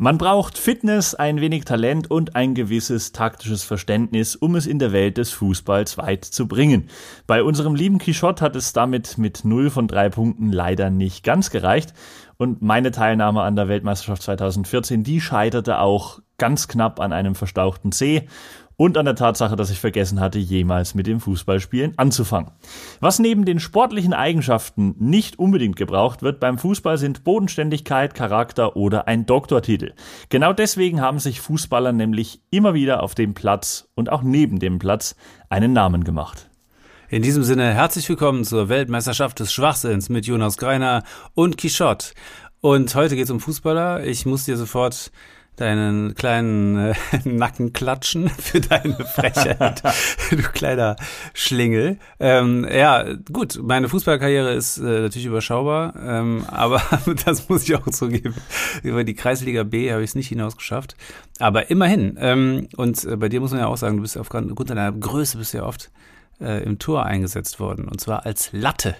Man braucht Fitness, ein wenig Talent und ein gewisses taktisches Verständnis, um es in der Welt des Fußballs weit zu bringen. Bei unserem lieben Quichotte hat es damit mit 0 von 3 Punkten leider nicht ganz gereicht. Und meine Teilnahme an der Weltmeisterschaft 2014, die scheiterte auch ganz knapp an einem verstauchten C und an der Tatsache, dass ich vergessen hatte, jemals mit dem Fußballspielen anzufangen. Was neben den sportlichen Eigenschaften nicht unbedingt gebraucht wird beim Fußball sind Bodenständigkeit, Charakter oder ein Doktortitel. Genau deswegen haben sich Fußballer nämlich immer wieder auf dem Platz und auch neben dem Platz einen Namen gemacht. In diesem Sinne herzlich willkommen zur Weltmeisterschaft des Schwachsinns mit Jonas Greiner und Quichotte. Und heute geht es um Fußballer. Ich muss dir sofort deinen kleinen äh, Nacken klatschen für deine Frechheit, du kleiner Schlingel. Ähm, ja, gut, meine Fußballkarriere ist äh, natürlich überschaubar, ähm, aber das muss ich auch zugeben. Über die Kreisliga B habe ich es nicht hinausgeschafft. Aber immerhin. Ähm, und äh, bei dir muss man ja auch sagen, du bist aufgrund deiner Größe bist ja oft äh, im Tor eingesetzt worden und zwar als Latte.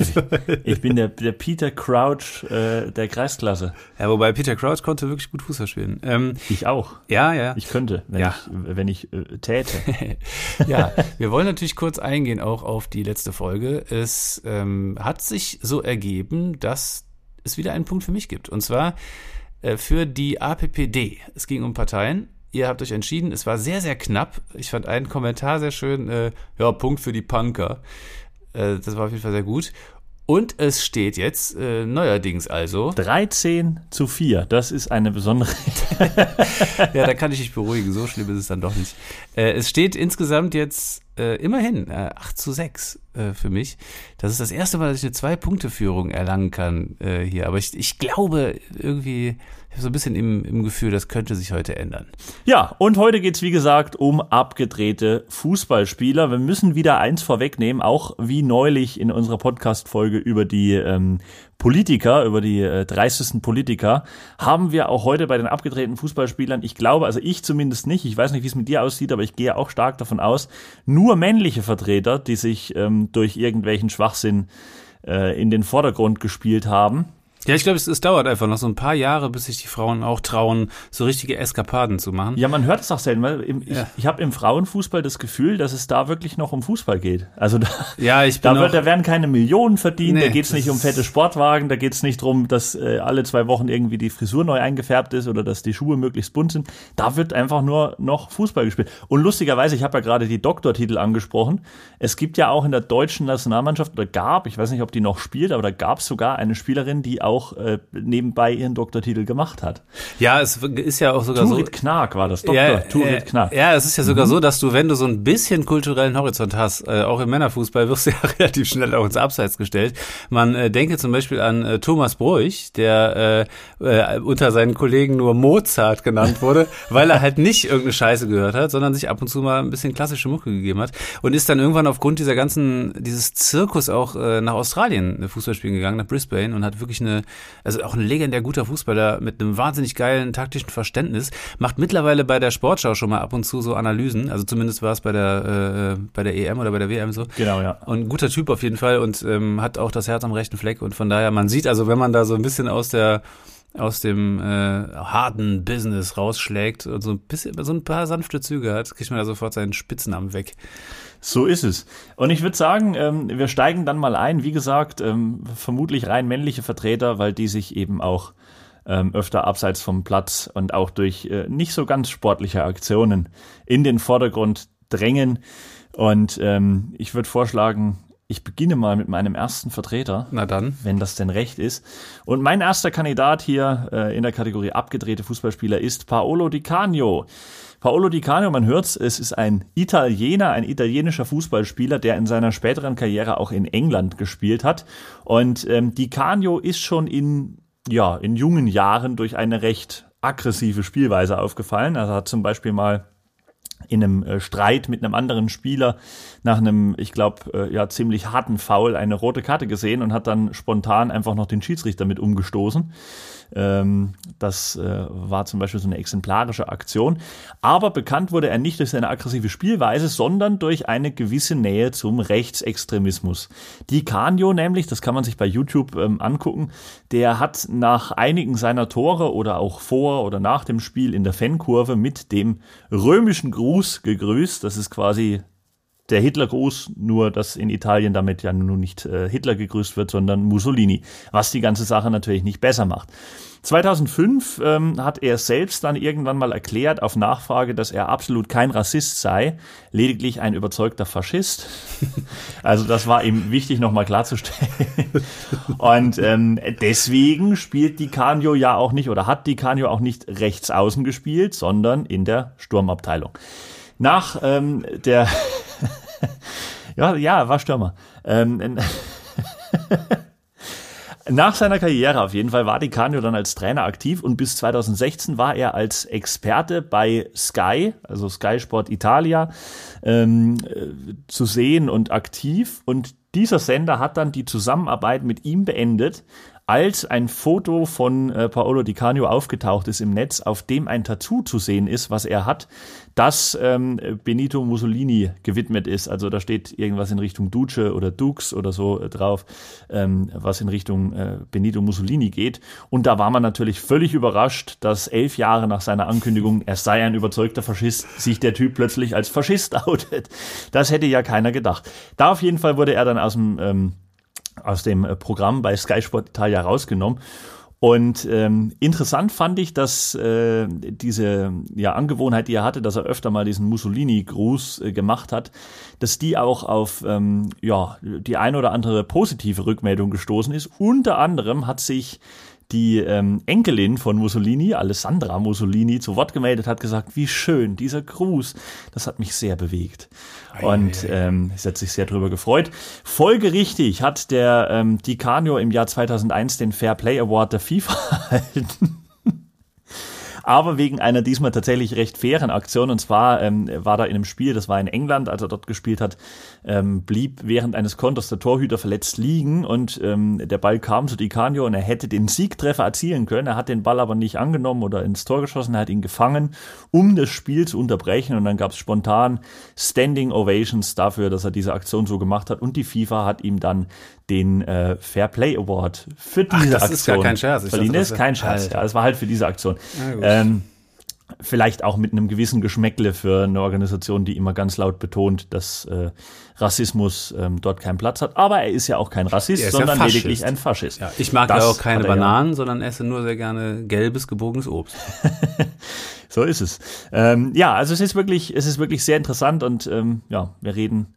ich bin der, der Peter Crouch äh, der Kreisklasse. Ja, wobei Peter Crouch konnte wirklich gut Fußball spielen. Ähm, ich auch. Ja, ja. Ich könnte, wenn ja. ich, wenn ich äh, täte. ja, wir wollen natürlich kurz eingehen auch auf die letzte Folge. Es ähm, hat sich so ergeben, dass es wieder einen Punkt für mich gibt und zwar äh, für die APPD. Es ging um Parteien Ihr habt euch entschieden. Es war sehr, sehr knapp. Ich fand einen Kommentar sehr schön. Äh, ja, Punkt für die Punker. Äh, das war auf jeden Fall sehr gut. Und es steht jetzt äh, neuerdings also 13 zu 4. Das ist eine besondere. ja, da kann ich dich beruhigen. So schlimm ist es dann doch nicht. Äh, es steht insgesamt jetzt äh, immerhin äh, 8 zu 6 äh, für mich. Das ist das erste Mal, dass ich eine Zwei-Punkte-Führung erlangen kann äh, hier. Aber ich, ich glaube irgendwie habe so ein bisschen im, im Gefühl, das könnte sich heute ändern. Ja, und heute geht's wie gesagt um abgedrehte Fußballspieler. Wir müssen wieder eins vorwegnehmen, auch wie neulich in unserer Podcast-Folge über die ähm, Politiker, über die äh, dreistesten Politiker, haben wir auch heute bei den abgedrehten Fußballspielern, ich glaube, also ich zumindest nicht, ich weiß nicht, wie es mit dir aussieht, aber ich gehe auch stark davon aus, nur männliche Vertreter, die sich ähm, durch irgendwelchen Schwachsinn äh, in den Vordergrund gespielt haben. Ja, ich glaube, es, es, dauert einfach noch so ein paar Jahre, bis sich die Frauen auch trauen, so richtige Eskapaden zu machen. Ja, man hört es auch selten, weil im, ich, ja. ich habe im Frauenfußball das Gefühl, dass es da wirklich noch um Fußball geht. Also da, ja, ich da, wird, da werden keine Millionen verdient, nee, da geht es nicht um fette Sportwagen, da geht es nicht drum, dass äh, alle zwei Wochen irgendwie die Frisur neu eingefärbt ist oder dass die Schuhe möglichst bunt sind. Da wird einfach nur noch Fußball gespielt. Und lustigerweise, ich habe ja gerade die Doktortitel angesprochen. Es gibt ja auch in der deutschen Nationalmannschaft, oder gab, ich weiß nicht, ob die noch spielt, aber da gab es sogar eine Spielerin, die auch auch äh, nebenbei ihren Doktortitel gemacht hat. Ja, es ist ja auch sogar Turit so. Knark war das, Doktor. Ja, Turit äh, Knark. Ja, es ist ja sogar mhm. so, dass du, wenn du so ein bisschen kulturellen Horizont hast, äh, auch im Männerfußball wirst du ja relativ schnell auch ins Abseits gestellt. Man äh, denke zum Beispiel an äh, Thomas Broich, der äh, äh, unter seinen Kollegen nur Mozart genannt wurde, weil er halt nicht irgendeine Scheiße gehört hat, sondern sich ab und zu mal ein bisschen klassische Mucke gegeben hat und ist dann irgendwann aufgrund dieser ganzen, dieses Zirkus auch äh, nach Australien äh, Fußball spielen gegangen, nach Brisbane und hat wirklich eine also auch ein legendär guter Fußballer mit einem wahnsinnig geilen taktischen Verständnis, macht mittlerweile bei der Sportschau schon mal ab und zu so Analysen, also zumindest war es bei der äh, bei der EM oder bei der WM so. Genau, ja. Und ein guter Typ auf jeden Fall und ähm, hat auch das Herz am rechten Fleck und von daher, man sieht also, wenn man da so ein bisschen aus der aus dem äh, harten Business rausschlägt und so ein bisschen so ein paar sanfte Züge hat, kriegt man da sofort seinen Spitznamen weg. So ist es. Und ich würde sagen, ähm, wir steigen dann mal ein. Wie gesagt, ähm, vermutlich rein männliche Vertreter, weil die sich eben auch ähm, öfter abseits vom Platz und auch durch äh, nicht so ganz sportliche Aktionen in den Vordergrund drängen. Und ähm, ich würde vorschlagen, ich beginne mal mit meinem ersten Vertreter. Na dann. Wenn das denn recht ist. Und mein erster Kandidat hier äh, in der Kategorie abgedrehte Fußballspieler ist Paolo Di Canio. Paolo Di Canio, man hört's, es ist ein Italiener, ein italienischer Fußballspieler, der in seiner späteren Karriere auch in England gespielt hat. Und ähm, Di Canio ist schon in, ja, in jungen Jahren durch eine recht aggressive Spielweise aufgefallen. Also hat zum Beispiel mal in einem äh, Streit mit einem anderen Spieler nach einem, ich glaube, äh, ja, ziemlich harten Foul eine rote Karte gesehen und hat dann spontan einfach noch den Schiedsrichter mit umgestoßen. Ähm, das äh, war zum Beispiel so eine exemplarische Aktion. Aber bekannt wurde er nicht durch seine aggressive Spielweise, sondern durch eine gewisse Nähe zum Rechtsextremismus. Die Canio nämlich, das kann man sich bei YouTube ähm, angucken, der hat nach einigen seiner Tore oder auch vor oder nach dem Spiel in der Fankurve mit dem römischen Gruß gegrüßt. Das ist quasi der Hitlergruß, nur dass in Italien damit ja nun nicht äh, Hitler gegrüßt wird, sondern Mussolini, was die ganze Sache natürlich nicht besser macht. 2005 ähm, hat er selbst dann irgendwann mal erklärt auf Nachfrage, dass er absolut kein Rassist sei, lediglich ein überzeugter Faschist. also das war ihm wichtig nochmal klarzustellen. Und ähm, deswegen spielt die Canio ja auch nicht oder hat die Canio auch nicht rechts außen gespielt, sondern in der Sturmabteilung. Nach ähm, der ja, ja, war Stürmer. Ähm, Nach seiner Karriere auf jeden Fall war Di Canio dann als Trainer aktiv und bis 2016 war er als Experte bei Sky, also Sky Sport Italia, ähm, äh, zu sehen und aktiv. Und dieser Sender hat dann die Zusammenarbeit mit ihm beendet, als ein Foto von äh, Paolo Di Canio aufgetaucht ist im Netz, auf dem ein Tattoo zu sehen ist, was er hat, das ähm, Benito Mussolini gewidmet ist. Also da steht irgendwas in Richtung Duce oder Dux oder so äh, drauf, ähm, was in Richtung äh, Benito Mussolini geht. Und da war man natürlich völlig überrascht, dass elf Jahre nach seiner Ankündigung, er sei ein überzeugter Faschist, sich der Typ plötzlich als Faschist outet. Das hätte ja keiner gedacht. Da auf jeden Fall wurde er dann aus dem ähm, aus dem äh, Programm bei Sky Sport Italia rausgenommen. Und ähm, interessant fand ich, dass äh, diese ja, Angewohnheit, die er hatte, dass er öfter mal diesen Mussolini-Gruß äh, gemacht hat, dass die auch auf ähm, ja, die ein oder andere positive Rückmeldung gestoßen ist. Unter anderem hat sich die ähm, Enkelin von Mussolini, Alessandra Mussolini, zu Wort gemeldet, hat gesagt, wie schön, dieser Gruß, das hat mich sehr bewegt. Und ähm, sie hat sich sehr darüber gefreut. Folgerichtig hat der ähm, Di Canio im Jahr 2001 den Fair Play Award der FIFA erhalten aber wegen einer diesmal tatsächlich recht fairen Aktion. Und zwar ähm, war da in einem Spiel, das war in England, als er dort gespielt hat, ähm, blieb während eines Konters der Torhüter verletzt liegen und ähm, der Ball kam zu Di Canio und er hätte den Siegtreffer erzielen können. Er hat den Ball aber nicht angenommen oder ins Tor geschossen, er hat ihn gefangen, um das Spiel zu unterbrechen. Und dann gab es spontan Standing Ovations dafür, dass er diese Aktion so gemacht hat. Und die FIFA hat ihm dann den äh, Fair Play Award für diese Ach, das Aktion ist gar kein Scherz. Ich verliehen. Das ist kein Scherz. Ja, es war halt für diese Aktion. Ähm, vielleicht auch mit einem gewissen Geschmäckle für eine Organisation, die immer ganz laut betont, dass äh, Rassismus ähm, dort keinen Platz hat. Aber er ist ja auch kein Rassist, sondern ja lediglich ein Faschist. Ja, ich mag das ja auch keine Bananen, ja. sondern esse nur sehr gerne gelbes, gebogenes Obst. so ist es. Ähm, ja, also es ist wirklich, es ist wirklich sehr interessant und ähm, ja, wir reden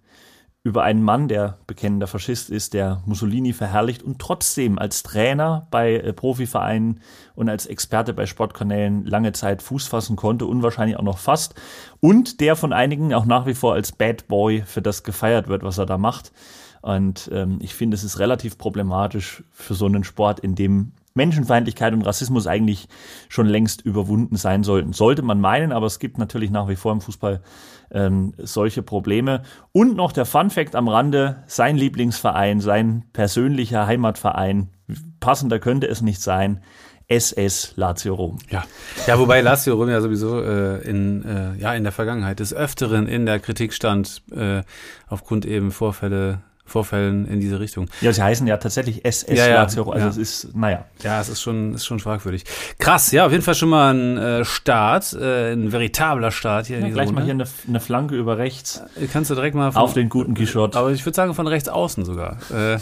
über einen Mann, der bekennender Faschist ist, der Mussolini verherrlicht und trotzdem als Trainer bei äh, Profivereinen und als Experte bei Sportkanälen lange Zeit Fuß fassen konnte, unwahrscheinlich auch noch fast. Und der von einigen auch nach wie vor als Bad Boy für das gefeiert wird, was er da macht. Und ähm, ich finde, es ist relativ problematisch für so einen Sport, in dem Menschenfeindlichkeit und Rassismus eigentlich schon längst überwunden sein sollten. Sollte man meinen, aber es gibt natürlich nach wie vor im Fußball ähm, solche Probleme. Und noch der Fun Fact am Rande, sein Lieblingsverein, sein persönlicher Heimatverein, passender könnte es nicht sein, SS Lazio Rom. Ja, ja wobei Lazio Rom ja sowieso äh, in, äh, ja, in der Vergangenheit des Öfteren in der Kritik stand, äh, aufgrund eben Vorfälle Vorfällen in diese Richtung. Ja, sie heißen ja tatsächlich SS ja, ja, Lazio, also ja. es ist, naja. Ja, es ist schon, ist schon fragwürdig. Krass, ja, auf jeden Fall schon mal ein äh, Start, äh, ein veritabler Start hier. Ja, gleich Runde. mal hier eine, eine Flanke über rechts. Kannst du direkt mal von, auf den guten Quichotte. Aber ich würde sagen von rechts außen sogar. Äh,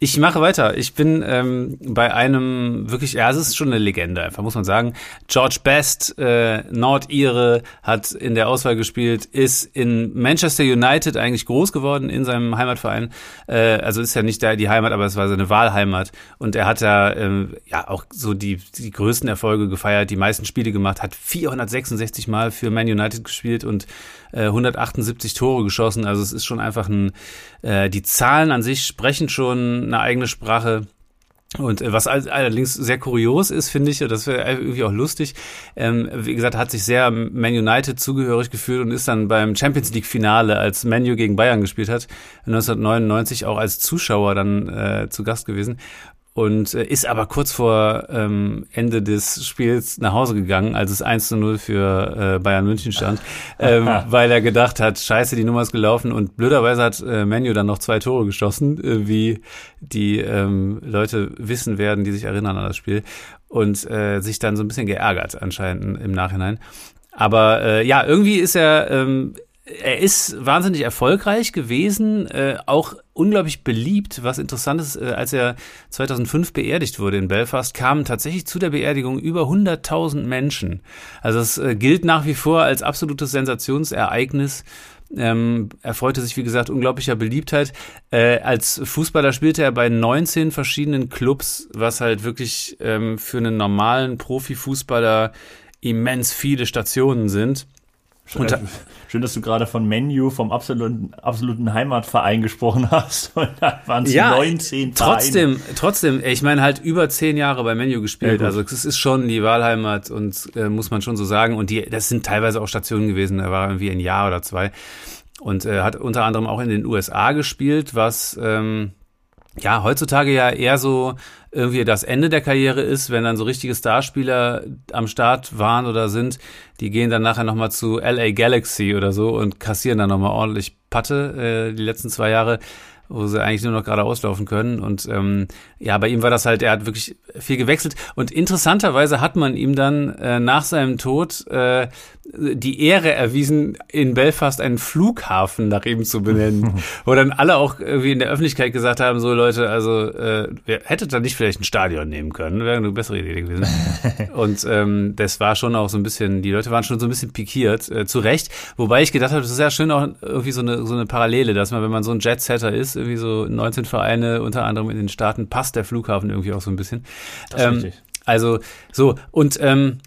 Ich mache weiter. Ich bin ähm, bei einem wirklich, ja, es ist schon eine Legende, einfach muss man sagen. George Best, äh, Nordire, hat in der Auswahl gespielt, ist in Manchester United eigentlich groß geworden in seinem Heimatverein. Äh, also ist ja nicht da die Heimat, aber es war seine Wahlheimat. Und er hat da äh, ja auch so die, die größten Erfolge gefeiert, die meisten Spiele gemacht, hat 466 Mal für Man United gespielt und äh, 178 Tore geschossen. Also es ist schon einfach ein, äh, die Zahlen an sich sprechen schon eine eigene Sprache. Und äh, was allerdings sehr kurios ist, finde ich, und das wäre irgendwie auch lustig, ähm, wie gesagt, hat sich sehr Man United zugehörig gefühlt und ist dann beim Champions League Finale, als Manu gegen Bayern gespielt hat, 1999 auch als Zuschauer dann äh, zu Gast gewesen und äh, ist aber kurz vor ähm, Ende des Spiels nach Hause gegangen, als es 1 zu 0 für äh, Bayern München stand, ähm, weil er gedacht hat, scheiße, die Nummer ist gelaufen. Und blöderweise hat äh, Menu dann noch zwei Tore geschossen, äh, wie die ähm, Leute wissen werden, die sich erinnern an das Spiel. Und äh, sich dann so ein bisschen geärgert anscheinend im Nachhinein. Aber äh, ja, irgendwie ist er ähm, er ist wahnsinnig erfolgreich gewesen, äh, auch unglaublich beliebt. Was interessant ist, äh, als er 2005 beerdigt wurde in Belfast, kamen tatsächlich zu der Beerdigung über 100.000 Menschen. Also es äh, gilt nach wie vor als absolutes Sensationsereignis. Ähm, er freute sich, wie gesagt, unglaublicher Beliebtheit. Äh, als Fußballer spielte er bei 19 verschiedenen Clubs, was halt wirklich ähm, für einen normalen Profifußballer immens viele Stationen sind. Und, Schön, dass du gerade von Menu, vom absoluten, absoluten Heimatverein gesprochen hast. Und da waren es ja, 19 Trotzdem, Vereine. trotzdem, ich meine halt über zehn Jahre bei Menu gespielt. Ja, also es ist schon die Wahlheimat und äh, muss man schon so sagen. Und die, das sind teilweise auch Stationen gewesen. Da war irgendwie ein Jahr oder zwei. Und äh, hat unter anderem auch in den USA gespielt, was ähm, ja heutzutage ja eher so irgendwie das Ende der Karriere ist, wenn dann so richtige Starspieler am Start waren oder sind, die gehen dann nachher nochmal zu LA Galaxy oder so und kassieren dann nochmal ordentlich Patte äh, die letzten zwei Jahre wo sie eigentlich nur noch gerade auslaufen können. Und ähm, ja, bei ihm war das halt, er hat wirklich viel gewechselt. Und interessanterweise hat man ihm dann äh, nach seinem Tod äh, die Ehre erwiesen, in Belfast einen Flughafen nach ihm zu benennen. wo dann alle auch irgendwie in der Öffentlichkeit gesagt haben, so Leute, also äh, hättet da nicht vielleicht ein Stadion nehmen können, wäre eine bessere Idee gewesen. Und ähm, das war schon auch so ein bisschen, die Leute waren schon so ein bisschen pikiert, äh, zu Recht. Wobei ich gedacht habe, das ist ja schön auch irgendwie so eine, so eine Parallele, dass man, wenn man so ein Jetsetter ist, irgendwie so 19 Vereine, unter anderem in den Staaten, passt der Flughafen irgendwie auch so ein bisschen. Das ist ähm, richtig. Also so, und ähm,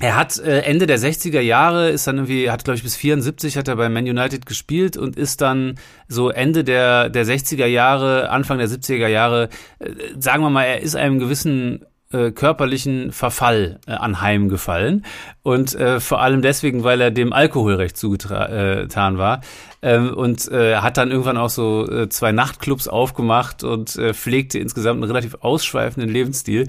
er hat äh, Ende der 60er Jahre ist dann irgendwie hat glaube ich bis 74 hat er bei Man United gespielt und ist dann so Ende der der 60er Jahre Anfang der 70er Jahre äh, sagen wir mal er ist einem gewissen äh, körperlichen Verfall äh, anheimgefallen. Und äh, vor allem deswegen, weil er dem Alkoholrecht zugetan äh, war. Ähm, und äh, hat dann irgendwann auch so äh, zwei Nachtclubs aufgemacht und äh, pflegte insgesamt einen relativ ausschweifenden Lebensstil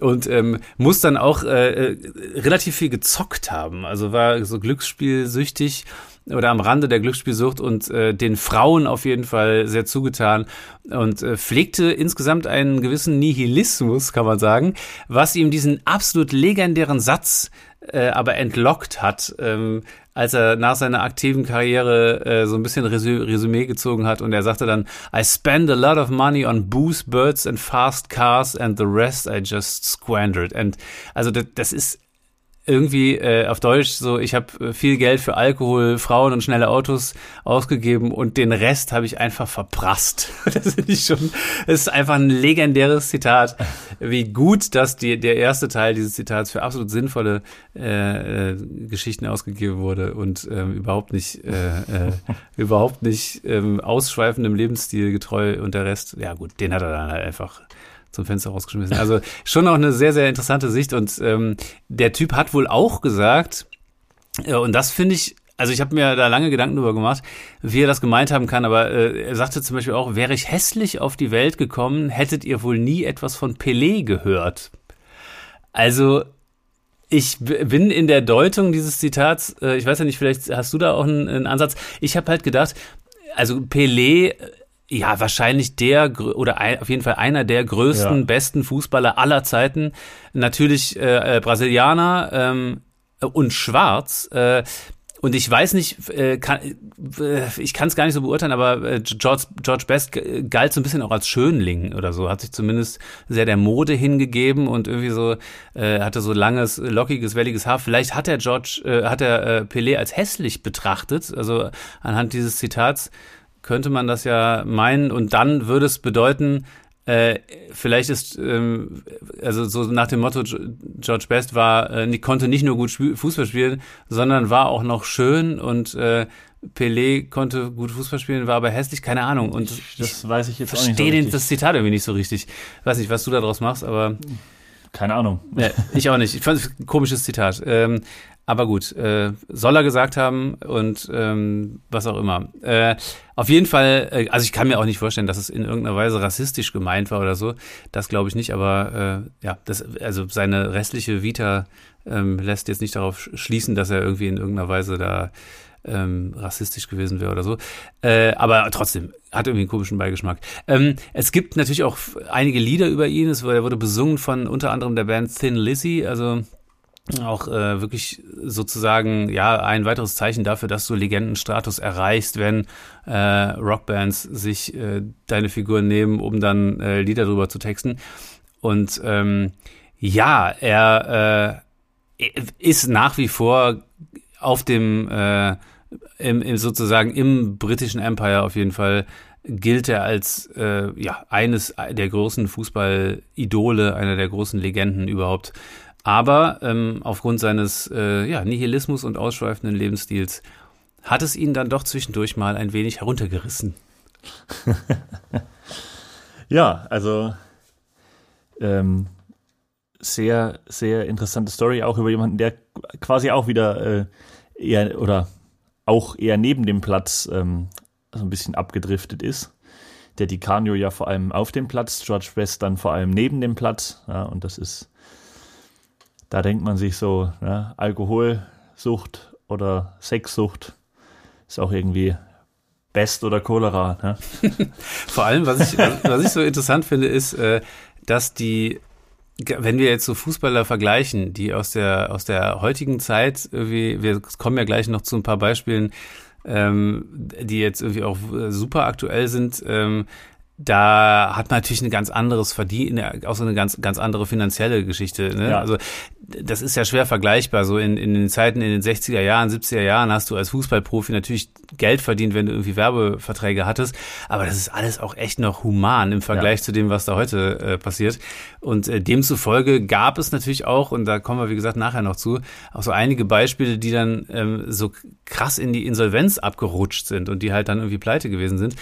und ähm, muss dann auch äh, äh, relativ viel gezockt haben, also war so glücksspielsüchtig oder am Rande der Glücksspielsucht und äh, den Frauen auf jeden Fall sehr zugetan und äh, pflegte insgesamt einen gewissen Nihilismus, kann man sagen, was ihm diesen absolut legendären Satz äh, aber entlockt hat, ähm, als er nach seiner aktiven Karriere äh, so ein bisschen Resü Resümee gezogen hat und er sagte dann, I spend a lot of money on booze, birds and fast cars and the rest I just squandered. And also das, das ist irgendwie äh, auf Deutsch so, ich habe äh, viel Geld für Alkohol, Frauen und schnelle Autos ausgegeben und den Rest habe ich einfach verprasst. das finde ich schon, das ist einfach ein legendäres Zitat. Wie gut, dass die, der erste Teil dieses Zitats für absolut sinnvolle äh, äh, Geschichten ausgegeben wurde und ähm, überhaupt nicht, äh, äh, überhaupt nicht ähm, ausschweifendem Lebensstil getreu und der Rest, ja gut, den hat er dann halt einfach zum Fenster rausgeschmissen. Also schon auch eine sehr, sehr interessante Sicht. Und ähm, der Typ hat wohl auch gesagt, äh, und das finde ich also ich habe mir da lange Gedanken drüber gemacht, wie er das gemeint haben kann, aber äh, er sagte zum Beispiel auch, wäre ich hässlich auf die Welt gekommen, hättet ihr wohl nie etwas von Pelé gehört. Also ich bin in der Deutung dieses Zitats, äh, ich weiß ja nicht, vielleicht hast du da auch einen, einen Ansatz. Ich habe halt gedacht, also Pelé ja, wahrscheinlich der oder ein, auf jeden Fall einer der größten, ja. besten Fußballer aller Zeiten. Natürlich äh, äh, Brasilianer ähm, und Schwarz. Äh, und ich weiß nicht, äh, kann, äh, ich kann es gar nicht so beurteilen, aber äh, George, George Best galt so ein bisschen auch als Schönling oder so, hat sich zumindest sehr der Mode hingegeben und irgendwie so äh, hatte so langes, lockiges, welliges Haar. Vielleicht hat er George, äh, hat er äh, Pelé als hässlich betrachtet, also anhand dieses Zitats könnte man das ja meinen. Und dann würde es bedeuten, äh, vielleicht ist, ähm, also so nach dem Motto, George Best war, äh, konnte nicht nur gut Fußball spielen, sondern war auch noch schön und äh, Pelé konnte gut Fußball spielen, war aber hässlich, keine Ahnung. Und das weiß ich jetzt auch nicht. Ich verstehe so das Zitat irgendwie nicht so richtig. Weiß nicht, was du daraus machst, aber. Keine Ahnung. Ja, ich auch nicht. Ich fand es ein komisches Zitat. Ähm, Aber gut, äh, soll er gesagt haben und ähm, was auch immer. Äh, auf jeden Fall, äh, also ich kann mir auch nicht vorstellen, dass es in irgendeiner Weise rassistisch gemeint war oder so. Das glaube ich nicht, aber äh, ja, das, also seine restliche Vita ähm, lässt jetzt nicht darauf schließen, dass er irgendwie in irgendeiner Weise da ähm, rassistisch gewesen wäre oder so. Äh, aber trotzdem, hat irgendwie einen komischen Beigeschmack. Ähm, es gibt natürlich auch einige Lieder über ihn. Es wurde, wurde besungen von unter anderem der Band Thin Lizzy, also auch äh, wirklich sozusagen ja ein weiteres Zeichen dafür, dass du Legendenstatus erreichst, wenn äh, Rockbands sich äh, deine Figuren nehmen, um dann äh, Lieder drüber zu texten. Und ähm, ja, er äh, ist nach wie vor auf dem äh, im, im sozusagen im britischen Empire auf jeden Fall gilt er als äh, ja eines der großen Fußballidole, einer der großen Legenden überhaupt. Aber ähm, aufgrund seines äh, ja, Nihilismus und ausschweifenden Lebensstils hat es ihn dann doch zwischendurch mal ein wenig heruntergerissen. ja, also ähm, sehr, sehr interessante Story, auch über jemanden, der quasi auch wieder äh, eher oder auch eher neben dem Platz ähm, so ein bisschen abgedriftet ist. Der Dicanio ja vor allem auf dem Platz, George West dann vor allem neben dem Platz. Ja, und das ist, da denkt man sich so, ja, Alkoholsucht oder Sexsucht ist auch irgendwie Best oder Cholera. Ne? vor allem, was ich, was ich so interessant finde, ist, äh, dass die wenn wir jetzt so Fußballer vergleichen, die aus der aus der heutigen Zeit irgendwie, wir kommen ja gleich noch zu ein paar Beispielen, ähm, die jetzt irgendwie auch super aktuell sind, ähm, da hat man natürlich ein ganz anderes Verdienen, auch so eine ganz, ganz andere finanzielle Geschichte. Ne? Ja. Also das ist ja schwer vergleichbar. So in, in den Zeiten in den 60er Jahren, 70er Jahren hast du als Fußballprofi natürlich Geld verdient, wenn du irgendwie Werbeverträge hattest. Aber das ist alles auch echt noch human im Vergleich ja. zu dem, was da heute äh, passiert. Und äh, demzufolge gab es natürlich auch, und da kommen wir, wie gesagt, nachher noch zu, auch so einige Beispiele, die dann ähm, so krass in die Insolvenz abgerutscht sind und die halt dann irgendwie pleite gewesen sind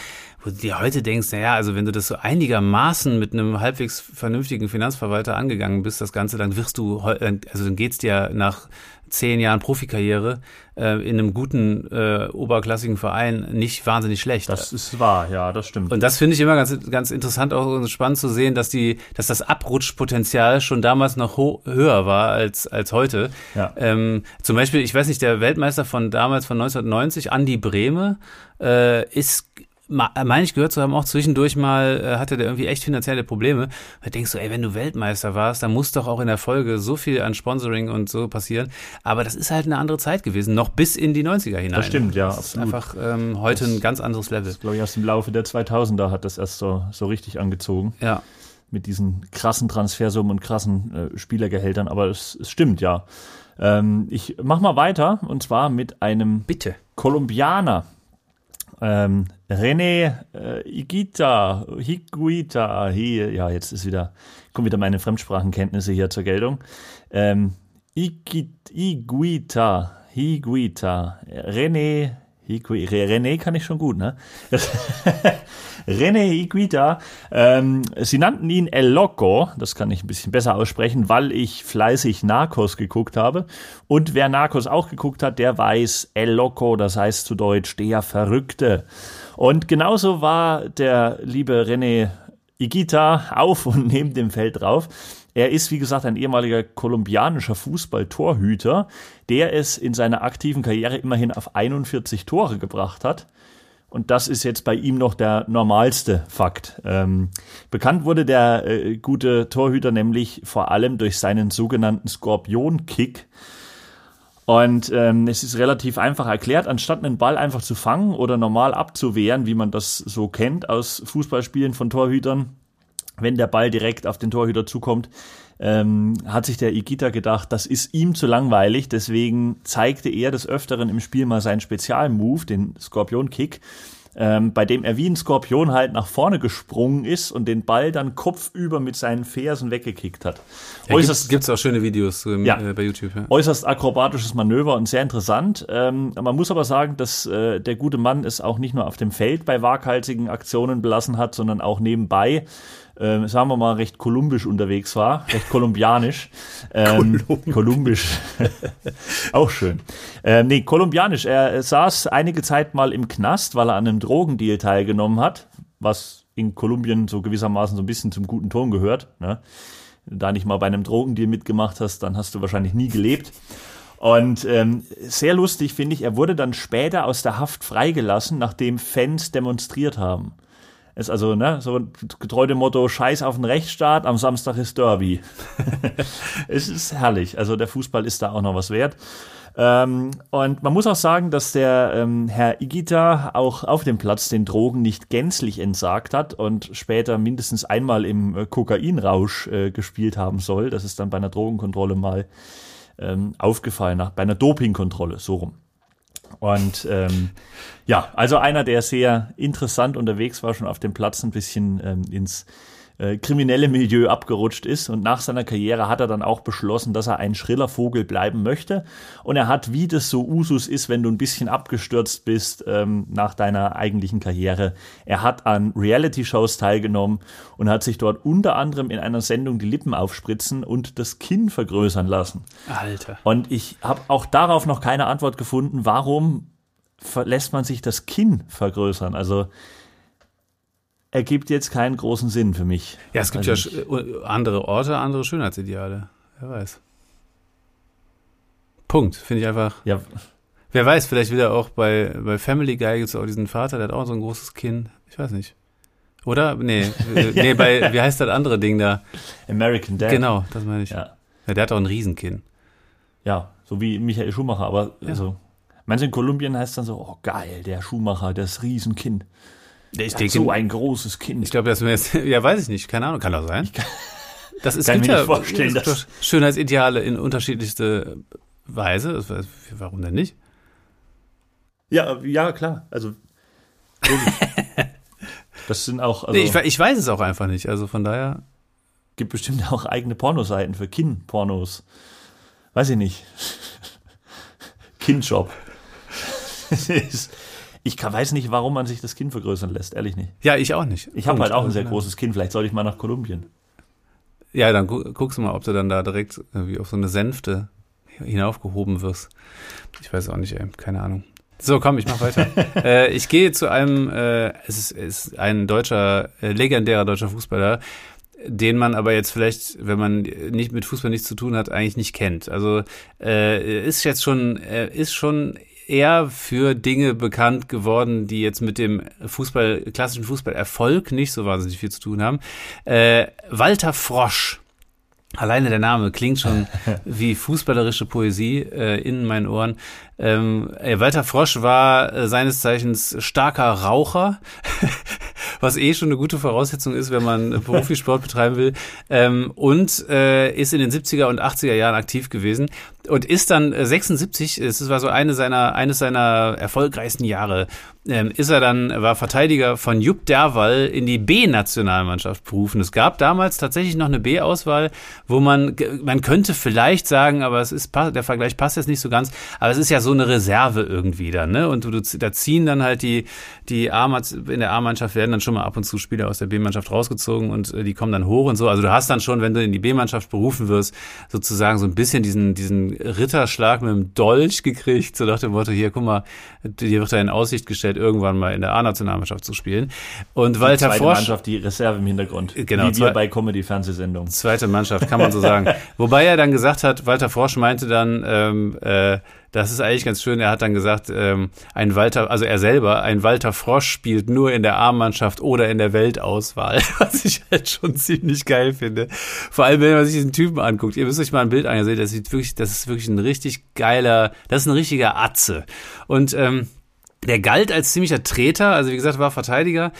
wo du dir heute denkst, naja, also wenn du das so einigermaßen mit einem halbwegs vernünftigen Finanzverwalter angegangen bist, das Ganze, dann wirst du, also dann geht's dir nach zehn Jahren Profikarriere äh, in einem guten äh, oberklassigen Verein nicht wahnsinnig schlecht. Das ist wahr, ja, das stimmt. Und das finde ich immer ganz, ganz interessant auch und spannend zu sehen, dass die, dass das Abrutschpotenzial schon damals noch höher war als als heute. Ja. Ähm, zum Beispiel, ich weiß nicht, der Weltmeister von damals von 1990, Andi Brehme, äh, ist meine ich gehört zu haben, auch zwischendurch mal äh, hatte der irgendwie echt finanzielle Probleme. Da denkst du, ey, wenn du Weltmeister warst, dann muss doch auch in der Folge so viel an Sponsoring und so passieren. Aber das ist halt eine andere Zeit gewesen, noch bis in die 90er hinein. Das stimmt, ja. Das ist einfach ähm, heute das, ein ganz anderes Level. Das, glaube ich, erst im Laufe der 2000er hat das erst so, so richtig angezogen. Ja. Mit diesen krassen Transfersummen und krassen äh, Spielergehältern. Aber es, es stimmt, ja. Ähm, ich mach mal weiter und zwar mit einem Bitte. Kolumbianer ähm, René äh, Igita, Higuita, hier, ja, jetzt ist wieder, kommen wieder meine Fremdsprachenkenntnisse hier zur Geltung. Ähm, Igit, Iguita, Higuita, René René kann ich schon gut, ne? René Iguita. Ähm, sie nannten ihn El Loco, das kann ich ein bisschen besser aussprechen, weil ich fleißig Narcos geguckt habe. Und wer Narcos auch geguckt hat, der weiß El Loco, das heißt zu Deutsch der Verrückte. Und genauso war der liebe René Igita auf und neben dem Feld drauf. Er ist, wie gesagt, ein ehemaliger kolumbianischer Fußballtorhüter, der es in seiner aktiven Karriere immerhin auf 41 Tore gebracht hat. Und das ist jetzt bei ihm noch der normalste Fakt. Ähm, bekannt wurde der äh, gute Torhüter nämlich vor allem durch seinen sogenannten Skorpion-Kick. Und ähm, es ist relativ einfach erklärt, anstatt einen Ball einfach zu fangen oder normal abzuwehren, wie man das so kennt aus Fußballspielen von Torhütern, wenn der Ball direkt auf den Torhüter zukommt, ähm, hat sich der Igita gedacht, das ist ihm zu langweilig. Deswegen zeigte er des Öfteren im Spiel mal seinen Spezialmove, den Skorpion-Kick, ähm, bei dem er wie ein Skorpion halt nach vorne gesprungen ist und den Ball dann kopfüber mit seinen Fersen weggekickt hat. Ja, äußerst, gibt's auch schöne Videos im, ja, äh, bei YouTube. Ja. Äußerst akrobatisches Manöver und sehr interessant. Ähm, man muss aber sagen, dass äh, der gute Mann es auch nicht nur auf dem Feld bei waghalsigen Aktionen belassen hat, sondern auch nebenbei ähm, sagen wir mal, recht kolumbisch unterwegs war, recht kolumbianisch. Ähm, kolumbisch. Auch schön. Ähm, nee, kolumbianisch. Er saß einige Zeit mal im Knast, weil er an einem Drogendeal teilgenommen hat, was in Kolumbien so gewissermaßen so ein bisschen zum guten Ton gehört. Ne? Da nicht mal bei einem Drogendeal mitgemacht hast, dann hast du wahrscheinlich nie gelebt. Und ähm, sehr lustig finde ich, er wurde dann später aus der Haft freigelassen, nachdem Fans demonstriert haben. Ist also ne, so getreu dem Motto Scheiß auf den Rechtsstaat, am Samstag ist Derby. es ist herrlich. Also der Fußball ist da auch noch was wert. Ähm, und man muss auch sagen, dass der ähm, Herr Igita auch auf dem Platz den Drogen nicht gänzlich entsagt hat und später mindestens einmal im äh, Kokainrausch äh, gespielt haben soll. Das ist dann bei einer Drogenkontrolle mal ähm, aufgefallen, nach, bei einer Dopingkontrolle, so rum. Und ähm, ja, also einer, der sehr interessant unterwegs war, schon auf dem Platz ein bisschen ähm, ins äh, kriminelle Milieu abgerutscht ist und nach seiner Karriere hat er dann auch beschlossen, dass er ein schriller Vogel bleiben möchte und er hat, wie das so Usus ist, wenn du ein bisschen abgestürzt bist ähm, nach deiner eigentlichen Karriere, er hat an Reality-Shows teilgenommen und hat sich dort unter anderem in einer Sendung die Lippen aufspritzen und das Kinn vergrößern lassen. Alter. Und ich habe auch darauf noch keine Antwort gefunden, warum lässt man sich das Kinn vergrößern? Also ergibt jetzt keinen großen Sinn für mich. Ja, es gibt also ja äh, andere Orte, andere Schönheitsideale. Wer weiß. Punkt, finde ich einfach. Ja. Wer weiß, vielleicht wieder auch bei, bei Family Guy gibt es auch diesen Vater, der hat auch so ein großes Kinn. Ich weiß nicht. Oder? Nee, äh, nee, bei, wie heißt das andere Ding da? American Dad. Genau, das meine ich. Ja. ja. Der hat auch ein Riesenkinn. Ja, so wie Michael Schumacher, aber ja. also, du in Kolumbien heißt dann so, oh geil, der Schumacher, das Riesenkind. Ich denke, so ein großes Kind. Ich glaube, das wäre jetzt, ja, weiß ich nicht, keine Ahnung, kann doch sein. Kann, das ist, kann mir ja nicht vorstellen, dass Schönheitsideale in unterschiedlichste Weise. Warum denn nicht? Ja, ja, klar. Also, das sind auch. Also, nee, ich, ich, weiß es auch einfach nicht. Also von daher. Gibt bestimmt auch eigene Pornoseiten für Kind-Pornos. Weiß ich nicht. Kindjob. Ich weiß nicht, warum man sich das Kinn vergrößern lässt, ehrlich nicht. Ja, ich auch nicht. Ich habe halt auch ein sehr großes Kinn, vielleicht sollte ich mal nach Kolumbien. Ja, dann gu guckst du mal, ob du dann da direkt wie auf so eine Sänfte hinaufgehoben wirst. Ich weiß auch nicht, ey, keine Ahnung. So, komm, ich mach weiter. äh, ich gehe zu einem, äh, es ist, ist ein deutscher, äh, legendärer deutscher Fußballer, den man aber jetzt vielleicht, wenn man nicht mit Fußball nichts zu tun hat, eigentlich nicht kennt. Also äh, ist jetzt schon, äh, ist schon eher für Dinge bekannt geworden, die jetzt mit dem Fußball, klassischen Fußballerfolg nicht so wahnsinnig viel zu tun haben. Äh, Walter Frosch. Alleine der Name klingt schon wie fußballerische Poesie äh, in meinen Ohren. Ähm, äh, Walter Frosch war äh, seines Zeichens starker Raucher, was eh schon eine gute Voraussetzung ist, wenn man Profisport betreiben will. Ähm, und äh, ist in den 70er und 80er Jahren aktiv gewesen und ist dann 76, äh, es war so eine seiner, eines seiner erfolgreichsten Jahre, ähm, ist er dann, war Verteidiger von Jupp Derwall in die B-Nationalmannschaft berufen. Es gab damals tatsächlich noch eine B-Auswahl, wo man, man könnte vielleicht sagen, aber es ist, der Vergleich passt jetzt nicht so ganz, aber es ist ja so eine Reserve irgendwie dann, ne? Und du, du, da ziehen dann halt die, die A in der A-Mannschaft werden dann schon mal ab und zu Spieler aus der B-Mannschaft rausgezogen und äh, die kommen dann hoch und so. Also du hast dann schon, wenn du in die B-Mannschaft berufen wirst, sozusagen so ein bisschen diesen, diesen Ritterschlag mit dem Dolch gekriegt, so nach dem Motto, hier, guck mal, dir wird da in Aussicht gestellt, irgendwann mal in der A-Nationalmannschaft zu spielen. Und Walter zweite Frosch. Mannschaft, die Reserve im Hintergrund. Genau. Wie wir bei Comedy-Fernsehsendungen. Zweite Mannschaft, kann man so sagen. Wobei er dann gesagt hat, Walter Frosch meinte dann, ähm, äh, das ist eigentlich ganz schön. Er hat dann gesagt, ähm, ein Walter, also er selber, ein Walter Frosch spielt nur in der A-Mannschaft oder in der Weltauswahl, was ich halt schon ziemlich geil finde. Vor allem, wenn man sich diesen Typen anguckt. Ihr müsst euch mal ein Bild angesehen, das sieht wirklich, das ist wirklich ein richtig geiler, das ist ein richtiger Atze. Und ähm, der galt als ziemlicher Treter, also wie gesagt, war Verteidiger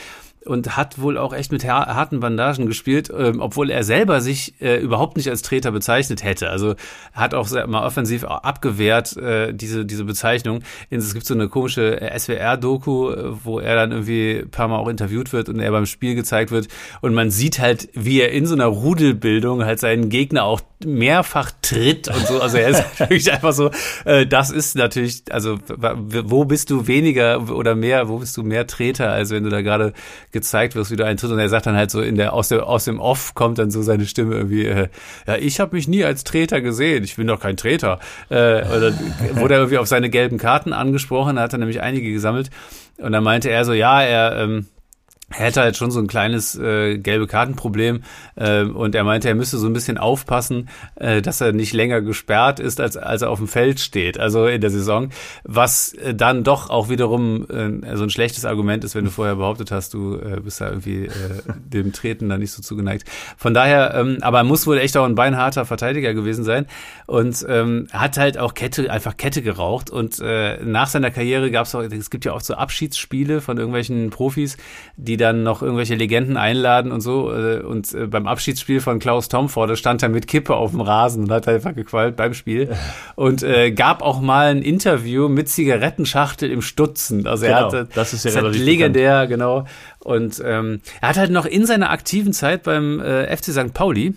und hat wohl auch echt mit harten Bandagen gespielt, ähm, obwohl er selber sich äh, überhaupt nicht als Treter bezeichnet hätte. Also hat auch mal offensiv abgewehrt äh, diese diese Bezeichnung. Es gibt so eine komische äh, SWR-Doku, äh, wo er dann irgendwie ein paar Mal auch interviewt wird und er beim Spiel gezeigt wird und man sieht halt, wie er in so einer Rudelbildung halt seinen Gegner auch mehrfach tritt und so. Also er ist wirklich einfach so, äh, das ist natürlich, also wo bist du weniger oder mehr, wo bist du mehr Treter, als wenn du da gerade gezeigt wirst, wie du einen tritt. Und er sagt dann halt so in der aus der aus dem Off kommt dann so seine Stimme irgendwie, äh, ja ich habe mich nie als Treter gesehen, ich bin doch kein Treter. Äh, oder wurde er irgendwie auf seine gelben Karten angesprochen, hat er nämlich einige gesammelt. Und dann meinte er so, ja, er ähm, er hätte halt schon so ein kleines äh, gelbe Kartenproblem äh, und er meinte, er müsste so ein bisschen aufpassen, äh, dass er nicht länger gesperrt ist, als, als er auf dem Feld steht, also in der Saison, was äh, dann doch auch wiederum äh, so ein schlechtes Argument ist, wenn du vorher behauptet hast, du äh, bist da irgendwie äh, dem Treten da nicht so zugeneigt. Von daher, ähm, aber er muss wohl echt auch ein beinharter Verteidiger gewesen sein und ähm, hat halt auch Kette, einfach Kette geraucht und äh, nach seiner Karriere gab es auch, es gibt ja auch so Abschiedsspiele von irgendwelchen Profis, die die dann noch irgendwelche Legenden einladen und so. Äh, und äh, beim Abschiedsspiel von Klaus Tomford, da stand er mit Kippe auf dem Rasen und hat einfach gequält beim Spiel. Und äh, gab auch mal ein Interview mit Zigarettenschachtel im Stutzen. Also genau, er hatte, das ist ja das relativ legendär, bekannt. genau. Und ähm, er hat halt noch in seiner aktiven Zeit beim äh, FC St. Pauli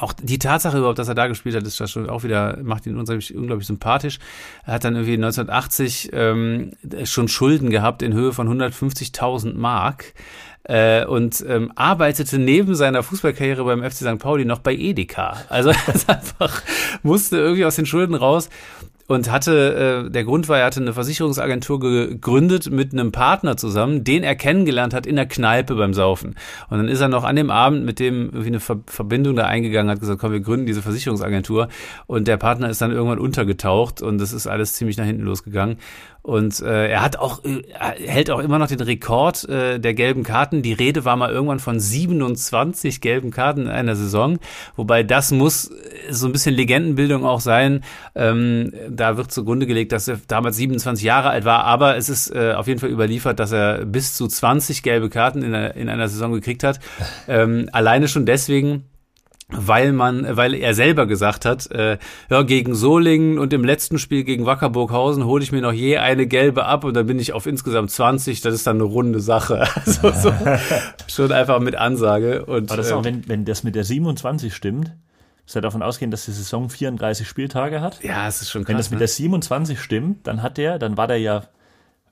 auch die Tatsache überhaupt, dass er da gespielt hat, ist das schon auch wieder, macht ihn unglaublich, unglaublich sympathisch. Er hat dann irgendwie 1980 ähm, schon Schulden gehabt in Höhe von 150.000 Mark äh, und ähm, arbeitete neben seiner Fußballkarriere beim FC St. Pauli noch bei Edeka. Also er einfach musste irgendwie aus den Schulden raus und hatte, äh, der Grund war, er hatte eine Versicherungsagentur gegründet mit einem Partner zusammen, den er kennengelernt hat in der Kneipe beim Saufen. Und dann ist er noch an dem Abend mit dem irgendwie eine Ver Verbindung da eingegangen, hat gesagt, komm, wir gründen diese Versicherungsagentur. Und der Partner ist dann irgendwann untergetaucht und das ist alles ziemlich nach hinten losgegangen. Und äh, er hat auch, äh, hält auch immer noch den Rekord äh, der gelben Karten. Die Rede war mal irgendwann von 27 gelben Karten in einer Saison. Wobei das muss so ein bisschen Legendenbildung auch sein. Ähm, da wird zugrunde gelegt, dass er damals 27 Jahre alt war. Aber es ist äh, auf jeden Fall überliefert, dass er bis zu 20 gelbe Karten in einer, in einer Saison gekriegt hat. Ähm, alleine schon deswegen, weil man, weil er selber gesagt hat, äh, ja, gegen Solingen und im letzten Spiel gegen Wackerburghausen hole ich mir noch je eine gelbe ab und dann bin ich auf insgesamt 20, das ist dann eine runde Sache. Also so, schon einfach mit Ansage. Und, Aber das ähm, auch, wenn, wenn das mit der 27 stimmt, muss ja davon ausgehen, dass die Saison 34 Spieltage hat. Ja, es ist schon krass. Wenn das mit ne? der 27 stimmt, dann hat der, dann war der ja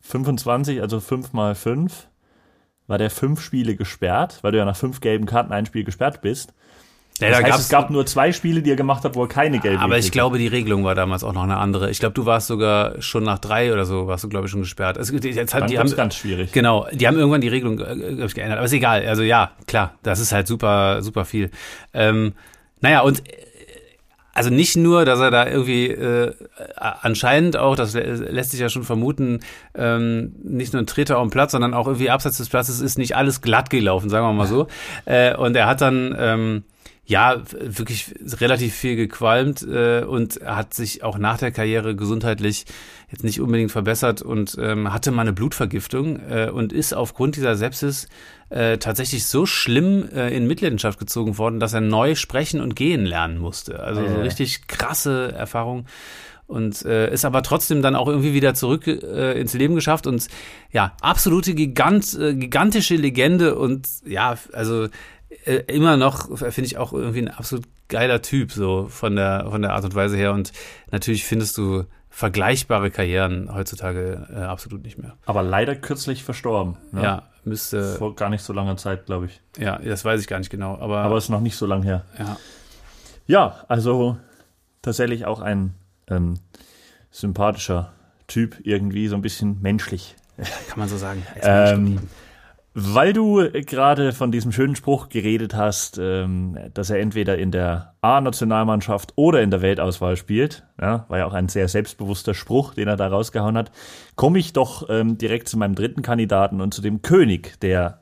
25, also 5 mal 5, war der fünf Spiele gesperrt, weil du ja nach fünf gelben Karten ein Spiel gesperrt bist. Ja, das da heißt, es gab nur zwei Spiele, die er gemacht hat, wo er keine gelbe Aber ich glaube, die Regelung war damals auch noch eine andere. Ich glaube, du warst sogar schon nach drei oder so, warst du, glaube ich, schon gesperrt. Also, jetzt hat, die haben, ganz schwierig. Genau, die haben irgendwann die Regelung äh, ich, geändert. Aber ist egal. Also ja, klar, das ist halt super, super viel. Ähm, naja, und also nicht nur, dass er da irgendwie äh, anscheinend auch, das lässt sich ja schon vermuten, ähm, nicht nur ein Treter auf dem Platz, sondern auch irgendwie abseits des Platzes ist nicht alles glatt gelaufen, sagen wir mal so. Äh, und er hat dann ähm, ja, wirklich relativ viel gequalmt äh, und hat sich auch nach der Karriere gesundheitlich jetzt nicht unbedingt verbessert und ähm, hatte mal eine Blutvergiftung äh, und ist aufgrund dieser Sepsis äh, tatsächlich so schlimm äh, in Mitleidenschaft gezogen worden, dass er neu sprechen und gehen lernen musste. Also so richtig krasse Erfahrung und äh, ist aber trotzdem dann auch irgendwie wieder zurück äh, ins Leben geschafft und ja, absolute Gigant, äh, gigantische Legende und ja, also äh, immer noch, finde ich auch irgendwie ein absolut geiler Typ, so von der, von der Art und Weise her. Und natürlich findest du vergleichbare Karrieren heutzutage äh, absolut nicht mehr. Aber leider kürzlich verstorben. Ne? Ja, müsste. Vor gar nicht so langer Zeit, glaube ich. Ja, das weiß ich gar nicht genau. Aber, aber ist noch nicht so lang her. Ja. Ja, also tatsächlich auch ein ähm, sympathischer Typ, irgendwie so ein bisschen menschlich. Kann man so sagen. Ähm, weil du gerade von diesem schönen Spruch geredet hast, ähm, dass er entweder in der A-Nationalmannschaft oder in der Weltauswahl spielt, ja, war ja auch ein sehr selbstbewusster Spruch, den er da rausgehauen hat, komme ich doch ähm, direkt zu meinem dritten Kandidaten und zu dem König der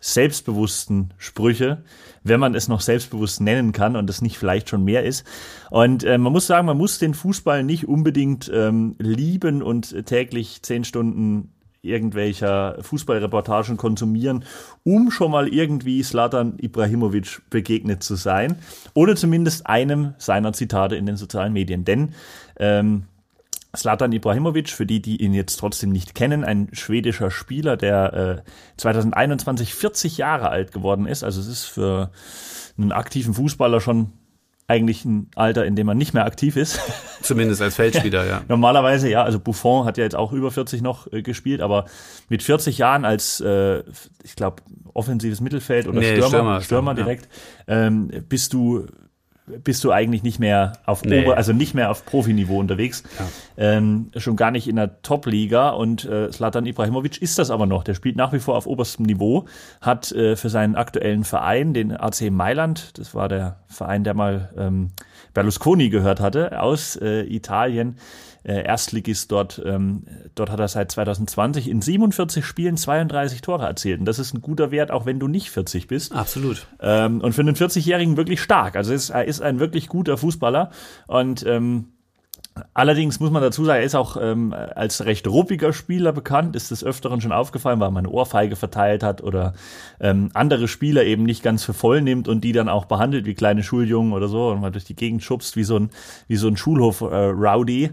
selbstbewussten Sprüche, wenn man es noch selbstbewusst nennen kann und es nicht vielleicht schon mehr ist. Und äh, man muss sagen, man muss den Fußball nicht unbedingt ähm, lieben und täglich zehn Stunden irgendwelcher Fußballreportagen konsumieren, um schon mal irgendwie Slatan Ibrahimovic begegnet zu sein. Oder zumindest einem seiner Zitate in den sozialen Medien. Denn ähm, Slatan Ibrahimovic, für die, die ihn jetzt trotzdem nicht kennen, ein schwedischer Spieler, der äh, 2021 40 Jahre alt geworden ist. Also es ist für einen aktiven Fußballer schon eigentlich ein Alter, in dem man nicht mehr aktiv ist. Zumindest als Feldspieler, ja. Normalerweise, ja. Also Buffon hat ja jetzt auch über 40 noch äh, gespielt, aber mit 40 Jahren als, äh, ich glaube, offensives Mittelfeld oder nee, Stürmer, Stürmer, Stürmer direkt, ja. ähm, bist du bist du eigentlich nicht mehr auf nee. Ober, also nicht mehr auf Profiniveau unterwegs. Ja. Ähm, schon gar nicht in der Top-Liga. Und äh, Slatan Ibrahimovic ist das aber noch. Der spielt nach wie vor auf oberstem Niveau, hat äh, für seinen aktuellen Verein, den AC Mailand, das war der Verein, der mal ähm, Berlusconi gehört hatte, aus äh, Italien, äh, Erstligist dort. Ähm, dort hat er seit 2020 in 47 Spielen 32 Tore erzielt. Und das ist ein guter Wert, auch wenn du nicht 40 bist. Absolut. Ähm, und für einen 40-Jährigen wirklich stark. Also ist, er ist ein wirklich guter Fußballer. Und ähm, Allerdings muss man dazu sagen, er ist auch ähm, als recht ruppiger Spieler bekannt, ist des Öfteren schon aufgefallen, weil man eine Ohrfeige verteilt hat oder ähm, andere Spieler eben nicht ganz für voll nimmt und die dann auch behandelt wie kleine Schuljungen oder so und mal durch die Gegend schubst wie so ein, wie so ein Schulhof-Rowdy.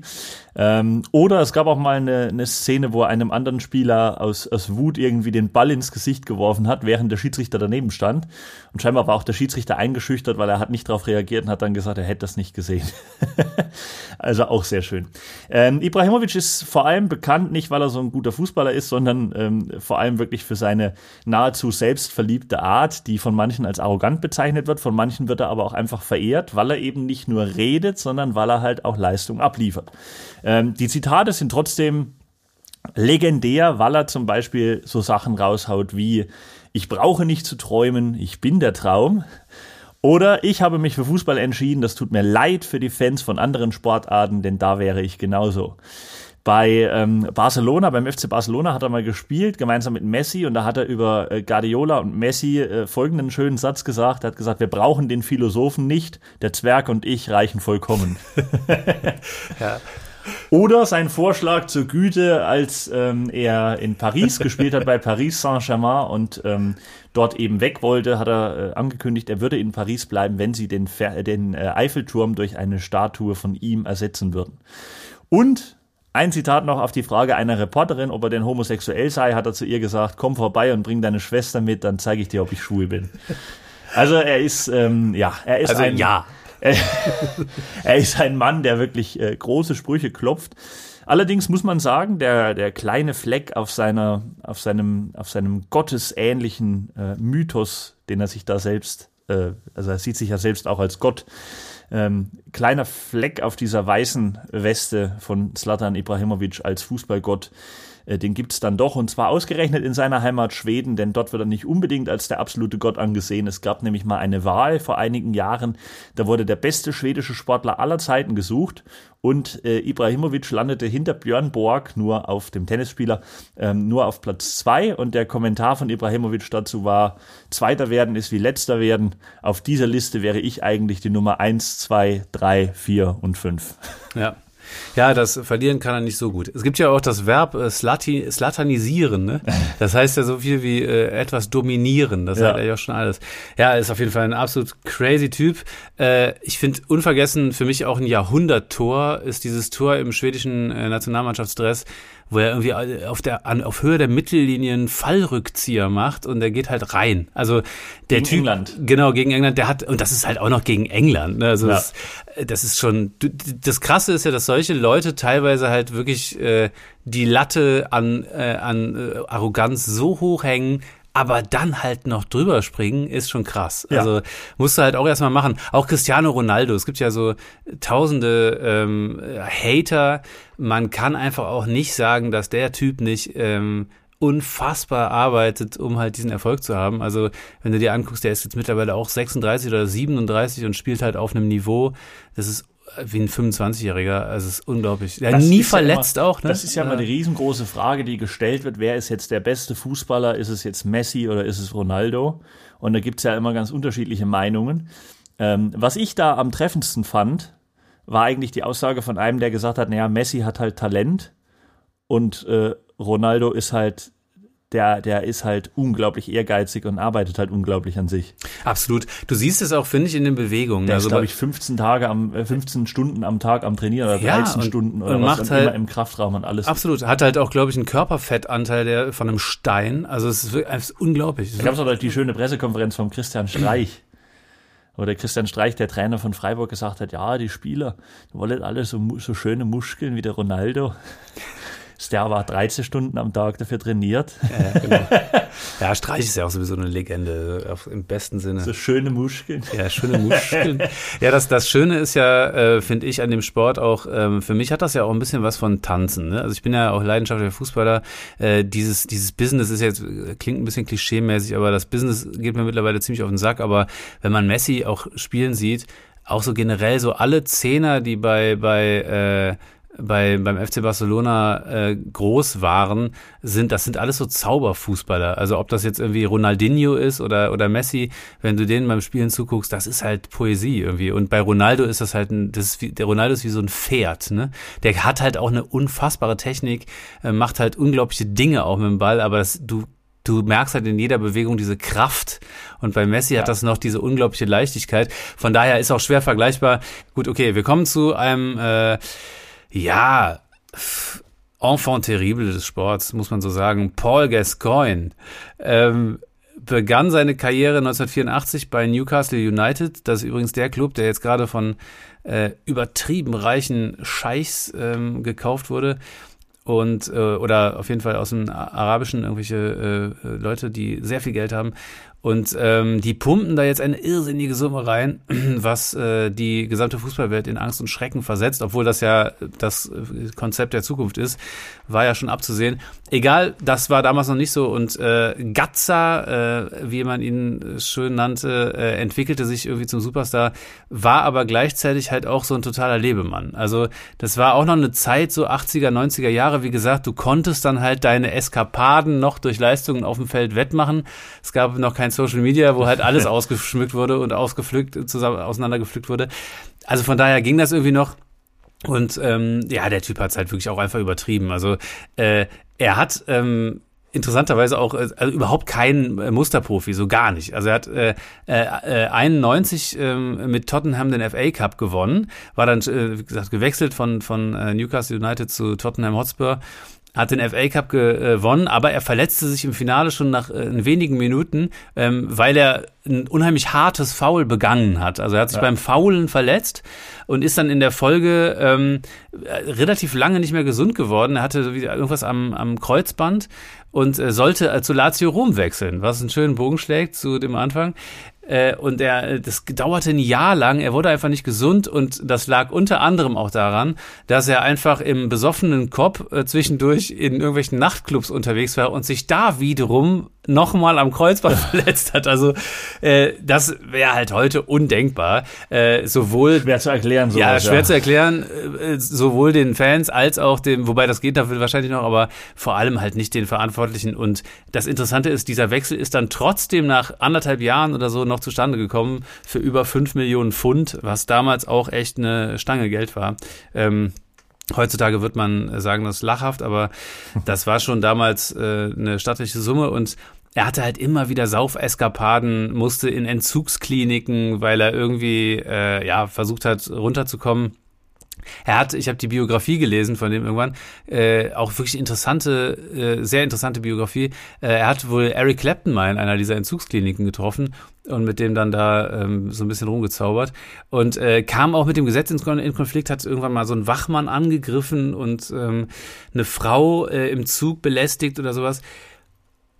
Äh, ähm, oder es gab auch mal eine, eine Szene, wo er einem anderen Spieler aus, aus Wut irgendwie den Ball ins Gesicht geworfen hat, während der Schiedsrichter daneben stand. Und scheinbar war auch der Schiedsrichter eingeschüchtert, weil er hat nicht darauf reagiert und hat dann gesagt, er hätte das nicht gesehen. also auch sehr schön. Ähm, Ibrahimovic ist vor allem bekannt, nicht weil er so ein guter Fußballer ist, sondern ähm, vor allem wirklich für seine nahezu selbstverliebte Art, die von manchen als arrogant bezeichnet wird, von manchen wird er aber auch einfach verehrt, weil er eben nicht nur redet, sondern weil er halt auch Leistung abliefert. Ähm, die Zitate sind trotzdem legendär, weil er zum Beispiel so Sachen raushaut wie ich brauche nicht zu träumen, ich bin der Traum. Oder ich habe mich für Fußball entschieden, das tut mir leid für die Fans von anderen Sportarten, denn da wäre ich genauso. Bei ähm, Barcelona, beim FC Barcelona hat er mal gespielt, gemeinsam mit Messi, und da hat er über äh, Guardiola und Messi äh, folgenden schönen Satz gesagt. Er hat gesagt, wir brauchen den Philosophen nicht, der Zwerg und ich reichen vollkommen. ja. Oder sein Vorschlag zur Güte, als ähm, er in Paris gespielt hat, bei Paris Saint-Germain und ähm, dort eben weg wollte, hat er äh, angekündigt, er würde in Paris bleiben, wenn sie den, den äh, Eiffelturm durch eine Statue von ihm ersetzen würden. Und ein Zitat noch auf die Frage einer Reporterin, ob er denn homosexuell sei, hat er zu ihr gesagt, komm vorbei und bring deine Schwester mit, dann zeige ich dir, ob ich schwul bin. Also er ist, ähm, ja, er ist also, ein, ja. er ist ein Mann, der wirklich äh, große Sprüche klopft. Allerdings muss man sagen, der, der kleine Fleck auf seiner, auf seinem, auf seinem gottesähnlichen äh, Mythos, den er sich da selbst, äh, also er sieht sich ja selbst auch als Gott, ähm, kleiner Fleck auf dieser weißen Weste von Zlatan Ibrahimovic als Fußballgott äh, den gibt es dann doch und zwar ausgerechnet in seiner Heimat Schweden, denn dort wird er nicht unbedingt als der absolute Gott angesehen. Es gab nämlich mal eine Wahl vor einigen Jahren, da wurde der beste schwedische Sportler aller Zeiten gesucht und äh, Ibrahimovic landete hinter Björn Borg nur auf dem Tennisspieler ähm, nur auf Platz zwei und der Kommentar von Ibrahimovic dazu war Zweiter werden ist wie Letzter werden. Auf dieser Liste wäre ich eigentlich die Nummer eins, zwei, drei, vier und fünf. Ja, ja, das Verlieren kann er nicht so gut. Es gibt ja auch das Verb äh, slati, slatanisieren, ne? Das heißt ja so viel wie äh, etwas dominieren. Das ja. hat er ja schon alles. Ja, ist auf jeden Fall ein absolut crazy Typ. Äh, ich finde unvergessen für mich auch ein Jahrhunderttor ist dieses Tor im schwedischen äh, Nationalmannschaftsdress wo er irgendwie auf der an, auf Höhe der Mittellinien Fallrückzieher macht und der geht halt rein. Also der gegen Typ, England. genau gegen England, der hat und das ist halt auch noch gegen England. Ne? Also ja. das, das ist schon das Krasse ist ja, dass solche Leute teilweise halt wirklich äh, die Latte an äh, an äh, Arroganz so hoch hängen, aber dann halt noch drüber springen, ist schon krass. Ja. Also musst du halt auch erstmal machen. Auch Cristiano Ronaldo, es gibt ja so tausende ähm, Hater. Man kann einfach auch nicht sagen, dass der Typ nicht ähm, unfassbar arbeitet, um halt diesen Erfolg zu haben. Also wenn du dir anguckst, der ist jetzt mittlerweile auch 36 oder 37 und spielt halt auf einem Niveau, das ist wie ein 25-Jähriger. Also es ist unglaublich. Der das nie verletzt ja immer, auch. Ne? Das ist ja mal die riesengroße Frage, die gestellt wird. Wer ist jetzt der beste Fußballer? Ist es jetzt Messi oder ist es Ronaldo? Und da gibt es ja immer ganz unterschiedliche Meinungen. Ähm, was ich da am treffendsten fand, war eigentlich die Aussage von einem, der gesagt hat, naja, Messi hat halt Talent und äh, Ronaldo ist halt der, der ist halt unglaublich ehrgeizig und arbeitet halt unglaublich an sich. Absolut. Du siehst es auch, finde ich, in den Bewegungen. Der also ist, glaube ich, 15 Tage am, 15 äh, Stunden am Tag am Trainieren oder 13 ja, und, Stunden oder und was macht halt, immer im Kraftraum und alles. Absolut. Hat halt auch, glaube ich, einen Körperfettanteil der von einem Stein. Also es ist, wirklich, es ist unglaublich. Da gab es auch die schöne Pressekonferenz von Christian Streich oder Christian Streich, der Trainer von Freiburg, gesagt hat, ja, die Spieler die wollen alle so, so schöne Muskeln wie der Ronaldo. Der war 13 Stunden am Tag dafür trainiert. Ja, genau. ja, Streich ist ja auch sowieso eine Legende, im besten Sinne. So schöne Muskeln. Ja, schöne Muskeln. ja, das, das Schöne ist ja, äh, finde ich, an dem Sport auch, ähm, für mich hat das ja auch ein bisschen was von Tanzen. Ne? Also ich bin ja auch leidenschaftlicher Fußballer. Äh, dieses, dieses Business ist jetzt, klingt ein bisschen klischeemäßig, aber das Business geht mir mittlerweile ziemlich auf den Sack. Aber wenn man Messi auch spielen sieht, auch so generell so alle Zehner, die bei, bei äh, bei, beim FC Barcelona äh, groß waren, sind, das sind alles so Zauberfußballer. Also ob das jetzt irgendwie Ronaldinho ist oder, oder Messi, wenn du denen beim Spielen zuguckst, das ist halt Poesie irgendwie. Und bei Ronaldo ist das halt ein, das ist wie, der Ronaldo ist wie so ein Pferd, ne? Der hat halt auch eine unfassbare Technik, äh, macht halt unglaubliche Dinge auch mit dem Ball, aber das, du du merkst halt in jeder Bewegung diese Kraft. Und bei Messi ja. hat das noch diese unglaubliche Leichtigkeit. Von daher ist auch schwer vergleichbar. Gut, okay, wir kommen zu einem äh, ja, Enfant terrible des Sports, muss man so sagen. Paul Gascoigne ähm, begann seine Karriere 1984 bei Newcastle United. Das ist übrigens der Club, der jetzt gerade von äh, übertrieben reichen Scheichs ähm, gekauft wurde und äh, oder auf jeden Fall aus dem Arabischen irgendwelche äh, Leute, die sehr viel Geld haben und ähm, die pumpen da jetzt eine irrsinnige Summe rein, was äh, die gesamte Fußballwelt in Angst und Schrecken versetzt, obwohl das ja das Konzept der Zukunft ist, war ja schon abzusehen. Egal, das war damals noch nicht so. Und äh, Gatza, äh, wie man ihn schön nannte, äh, entwickelte sich irgendwie zum Superstar, war aber gleichzeitig halt auch so ein totaler Lebemann. Also das war auch noch eine Zeit, so 80er, 90er Jahre, wie gesagt, du konntest dann halt deine Eskapaden noch durch Leistungen auf dem Feld wettmachen. Es gab noch kein kein Social Media, wo halt alles ausgeschmückt wurde und ausgepflückt, zusammen, auseinandergepflückt wurde. Also von daher ging das irgendwie noch. Und ähm, ja, der Typ hat es halt wirklich auch einfach übertrieben. Also äh, er hat ähm, interessanterweise auch äh, also überhaupt kein äh, Musterprofi, so gar nicht. Also er hat äh, äh, 91 äh, mit Tottenham den FA Cup gewonnen, war dann äh, wie gesagt gewechselt von von äh, Newcastle United zu Tottenham Hotspur hat den FA Cup gewonnen, aber er verletzte sich im Finale schon nach äh, wenigen Minuten, ähm, weil er ein unheimlich hartes Foul begangen hat. Also er hat sich ja. beim Faulen verletzt und ist dann in der Folge ähm, relativ lange nicht mehr gesund geworden. Er hatte irgendwas am, am Kreuzband und äh, sollte äh, zu Lazio Rom wechseln, was einen schönen Bogen schlägt zu dem Anfang. Äh, und er, das dauerte ein Jahr lang, er wurde einfach nicht gesund und das lag unter anderem auch daran, dass er einfach im besoffenen Kopf äh, zwischendurch in irgendwelchen Nachtclubs unterwegs war und sich da wiederum nochmal am Kreuzband verletzt hat. Also äh, das wäre halt heute undenkbar. Äh, sowohl schwer zu erklären, sowas, ja schwer ja. zu erklären, äh, sowohl den Fans als auch dem, wobei das geht dafür wahrscheinlich noch, aber vor allem halt nicht den Verantwortlichen. Und das Interessante ist, dieser Wechsel ist dann trotzdem nach anderthalb Jahren oder so noch zustande gekommen für über fünf Millionen Pfund, was damals auch echt eine Stange Geld war. Ähm, Heutzutage wird man sagen, das ist lachhaft, aber das war schon damals äh, eine stattliche Summe und er hatte halt immer wieder Saufeskapaden, musste in Entzugskliniken, weil er irgendwie äh, ja versucht hat runterzukommen. Er hat, ich habe die Biografie gelesen von dem irgendwann, äh, auch wirklich interessante, äh, sehr interessante Biografie. Äh, er hat wohl Eric Clapton mal in einer dieser Entzugskliniken getroffen und mit dem dann da ähm, so ein bisschen rumgezaubert und äh, kam auch mit dem Gesetz in, in Konflikt, hat irgendwann mal so einen Wachmann angegriffen und ähm, eine Frau äh, im Zug belästigt oder sowas.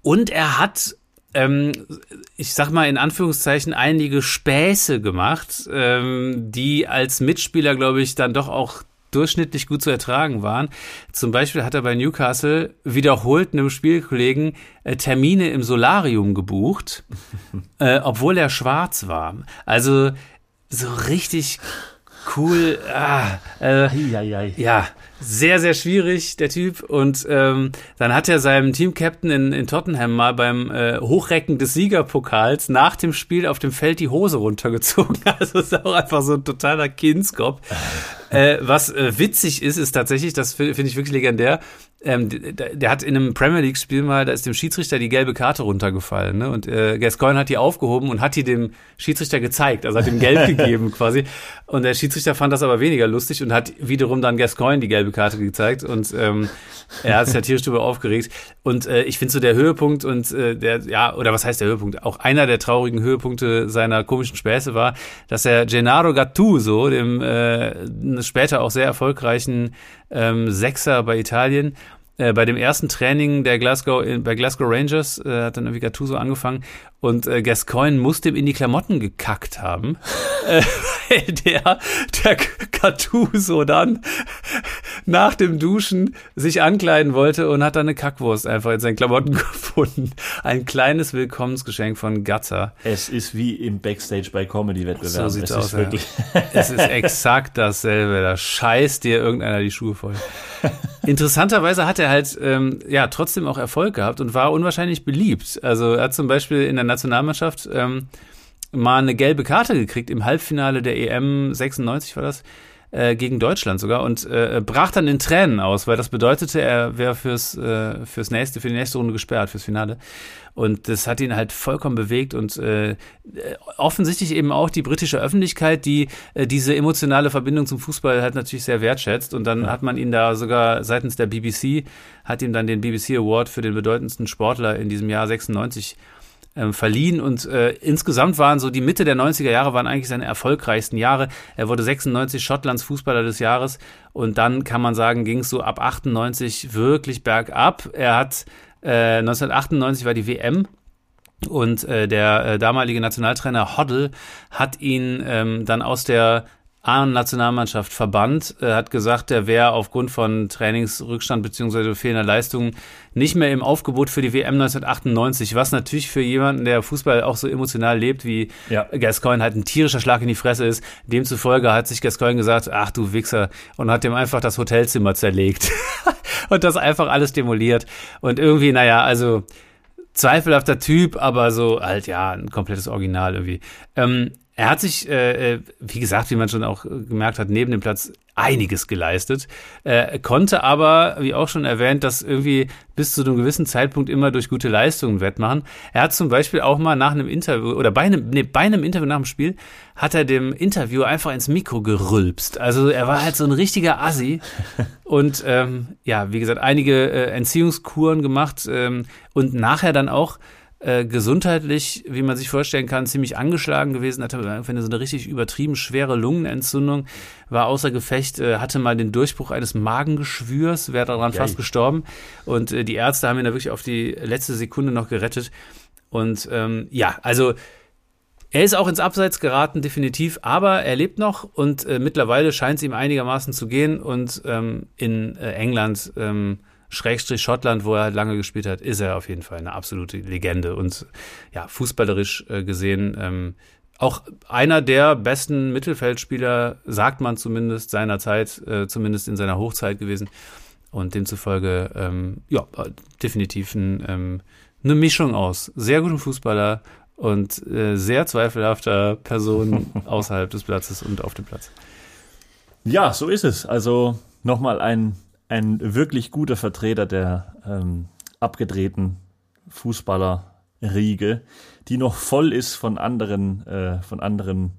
Und er hat, ähm, ich sag mal in Anführungszeichen, einige Späße gemacht, ähm, die als Mitspieler, glaube ich, dann doch auch durchschnittlich gut zu ertragen waren. Zum Beispiel hat er bei Newcastle wiederholt einem Spielkollegen äh, Termine im Solarium gebucht, äh, obwohl er schwarz war. Also so richtig cool. Ah, äh, ja, sehr, sehr schwierig, der Typ. Und ähm, dann hat er seinem Teamcaptain in, in Tottenham mal beim äh, Hochrecken des Siegerpokals nach dem Spiel auf dem Feld die Hose runtergezogen. Also ist auch einfach so ein totaler Kindskopf. äh, was äh, witzig ist, ist tatsächlich, das finde ich wirklich legendär, ähm, der, der, hat in einem Premier League Spiel mal, da ist dem Schiedsrichter die gelbe Karte runtergefallen, ne? Und äh, Gascoigne hat die aufgehoben und hat die dem Schiedsrichter gezeigt, also hat ihm gelb gegeben quasi. Und der Schiedsrichter fand das aber weniger lustig und hat wiederum dann Gascoigne die gelbe Karte gezeigt und ähm, er hat sich ja tierisch darüber aufgeregt. Und äh, ich finde so der Höhepunkt und äh, der, ja, oder was heißt der Höhepunkt? Auch einer der traurigen Höhepunkte seiner komischen Späße war, dass er Gennaro Gattuso, dem äh, später auch sehr erfolgreichen ähm, Sechser bei Italien, äh, bei dem ersten Training der Glasgow, äh, bei Glasgow Rangers äh, hat dann irgendwie Gattuso angefangen und äh, Gascoigne muss dem in die Klamotten gekackt haben, äh, weil der, der Gattuso dann nach dem Duschen sich ankleiden wollte und hat dann eine Kackwurst einfach in seinen Klamotten gefunden. Ein kleines Willkommensgeschenk von Gatzer. Es ist wie im Backstage bei Comedy-Wettbewerben. So sieht's es aus. Ja. es ist exakt dasselbe. Da scheißt dir irgendeiner die Schuhe voll. Interessanterweise hat er halt ähm, ja trotzdem auch Erfolg gehabt und war unwahrscheinlich beliebt. Also er hat zum Beispiel in der Nationalmannschaft ähm, mal eine gelbe Karte gekriegt im Halbfinale der EM 96 war das äh, gegen Deutschland sogar und äh, brach dann in Tränen aus, weil das bedeutete, er wäre fürs äh, fürs nächste für die nächste Runde gesperrt fürs Finale und das hat ihn halt vollkommen bewegt und äh, offensichtlich eben auch die britische Öffentlichkeit, die äh, diese emotionale Verbindung zum Fußball halt natürlich sehr wertschätzt und dann ja. hat man ihn da sogar seitens der BBC hat ihm dann den BBC Award für den bedeutendsten Sportler in diesem Jahr 96 ähm, verliehen und äh, insgesamt waren so die Mitte der 90er Jahre waren eigentlich seine erfolgreichsten Jahre. Er wurde 96 Schottlands Fußballer des Jahres und dann kann man sagen, ging es so ab 98 wirklich bergab. Er hat äh, 1998 war die WM und äh, der äh, damalige Nationaltrainer Hoddle hat ihn ähm, dann aus der A-Nationalmannschaft verbannt, äh, hat gesagt, er wäre aufgrund von Trainingsrückstand beziehungsweise fehlender Leistungen nicht mehr im Aufgebot für die WM 1998, was natürlich für jemanden, der Fußball auch so emotional lebt wie ja. Gascoigne, halt ein tierischer Schlag in die Fresse ist. Demzufolge hat sich Gascoigne gesagt, ach du Wichser, und hat dem einfach das Hotelzimmer zerlegt und das einfach alles demoliert. Und irgendwie, naja, also zweifelhafter Typ, aber so halt ja, ein komplettes Original irgendwie. Ähm, er hat sich, äh, äh, wie gesagt, wie man schon auch gemerkt hat, neben dem Platz einiges geleistet, äh, konnte aber, wie auch schon erwähnt, das irgendwie bis zu einem gewissen Zeitpunkt immer durch gute Leistungen wettmachen. Er hat zum Beispiel auch mal nach einem Interview oder bei einem, nee, bei einem Interview nach dem Spiel hat er dem Interview einfach ins Mikro gerülpst. Also er war halt so ein richtiger Assi und ähm, ja, wie gesagt, einige äh, Entziehungskuren gemacht ähm, und nachher dann auch äh, gesundheitlich, wie man sich vorstellen kann, ziemlich angeschlagen gewesen, hatte eine so eine richtig übertrieben schwere Lungenentzündung, war außer Gefecht, äh, hatte mal den Durchbruch eines Magengeschwürs, wäre daran Geil. fast gestorben. Und äh, die Ärzte haben ihn da wirklich auf die letzte Sekunde noch gerettet. Und ähm, ja, also er ist auch ins Abseits geraten, definitiv, aber er lebt noch und äh, mittlerweile scheint es ihm einigermaßen zu gehen. Und ähm, in äh, England ähm, Schrägstrich Schottland, wo er halt lange gespielt hat, ist er auf jeden Fall eine absolute Legende und ja, fußballerisch äh, gesehen ähm, auch einer der besten Mittelfeldspieler, sagt man zumindest seiner Zeit, äh, zumindest in seiner Hochzeit gewesen. Und demzufolge, ähm, ja, definitiv ein, ähm, eine Mischung aus sehr gutem Fußballer und äh, sehr zweifelhafter Person außerhalb des Platzes und auf dem Platz. Ja, so ist es. Also nochmal ein ein wirklich guter Vertreter der ähm, abgedrehten Fußballerriege, die noch voll ist von anderen, äh, von anderen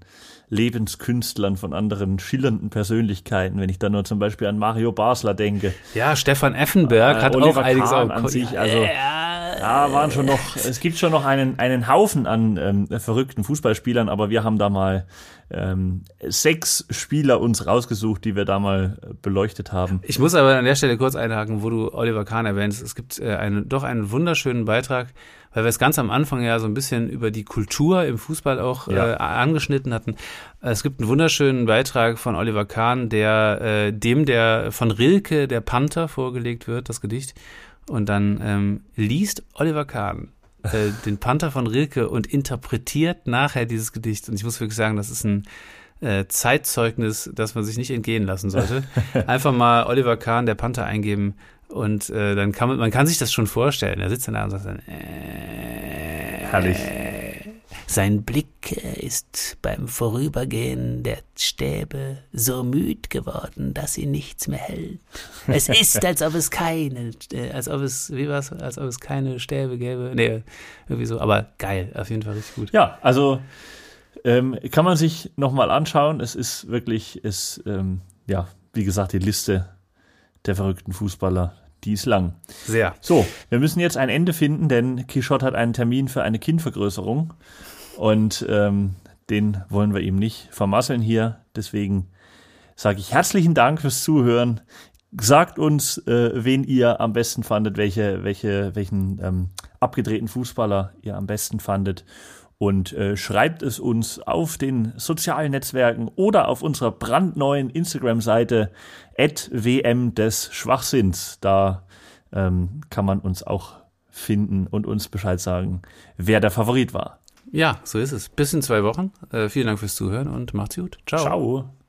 Lebenskünstlern, von anderen schillernden Persönlichkeiten. Wenn ich da nur zum Beispiel an Mario Basler denke. Ja, Stefan Effenberg äh, hat Oliver auch einiges Kahn an sich. Also ja, ja, waren schon noch. Es gibt schon noch einen einen Haufen an ähm, verrückten Fußballspielern, aber wir haben da mal ähm, sechs Spieler uns rausgesucht, die wir da mal beleuchtet haben. Ich muss aber an der Stelle kurz einhaken, wo du Oliver Kahn erwähnst. Es gibt äh, einen, doch einen wunderschönen Beitrag, weil wir es ganz am Anfang ja so ein bisschen über die Kultur im Fußball auch ja. äh, angeschnitten hatten. Es gibt einen wunderschönen Beitrag von Oliver Kahn, der äh, dem der von Rilke der Panther vorgelegt wird, das Gedicht. Und dann ähm, liest Oliver Kahn äh, den Panther von Rilke und interpretiert nachher dieses Gedicht. Und ich muss wirklich sagen, das ist ein äh, Zeitzeugnis, das man sich nicht entgehen lassen sollte. Einfach mal Oliver Kahn, der Panther, eingeben und äh, dann kann man, man kann sich das schon vorstellen. Er sitzt dann da und sagt dann, äh, Herrlich. Sein Blick ist beim Vorübergehen der Stäbe so müd geworden, dass sie nichts mehr hält. Es ist, als ob es keine, äh, als ob es, wie war's, als ob es keine Stäbe gäbe. Nee, irgendwie so, aber geil, auf jeden Fall richtig gut. Ja, also ähm, kann man sich nochmal anschauen. Es ist wirklich, es, ähm, ja, wie gesagt, die Liste der verrückten Fußballer, die ist lang. Sehr. So, wir müssen jetzt ein Ende finden, denn Quichotte hat einen Termin für eine Kindvergrößerung und ähm, den wollen wir ihm nicht vermasseln hier. Deswegen sage ich herzlichen Dank fürs Zuhören. Sagt uns, äh, wen ihr am besten fandet, welche, welche, welchen ähm, abgedrehten Fußballer ihr am besten fandet und äh, schreibt es uns auf den sozialen Netzwerken oder auf unserer brandneuen Instagram-Seite wm des Schwachsinns. Da ähm, kann man uns auch finden und uns Bescheid sagen, wer der Favorit war. Ja, so ist es. Bis in zwei Wochen. Äh, vielen Dank fürs Zuhören und macht's gut. Ciao. Ciao.